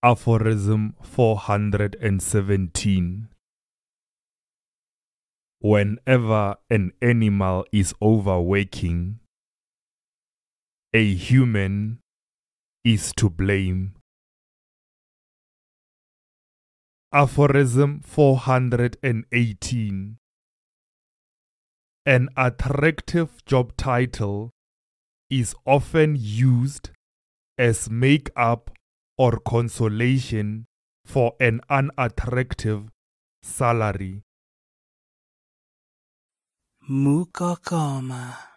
Aphorism 417 Whenever an animal is overworking, a human is to blame. Aphorism 418 An attractive job title is often used as make up or consolation for an unattractive salary. Mokokoma.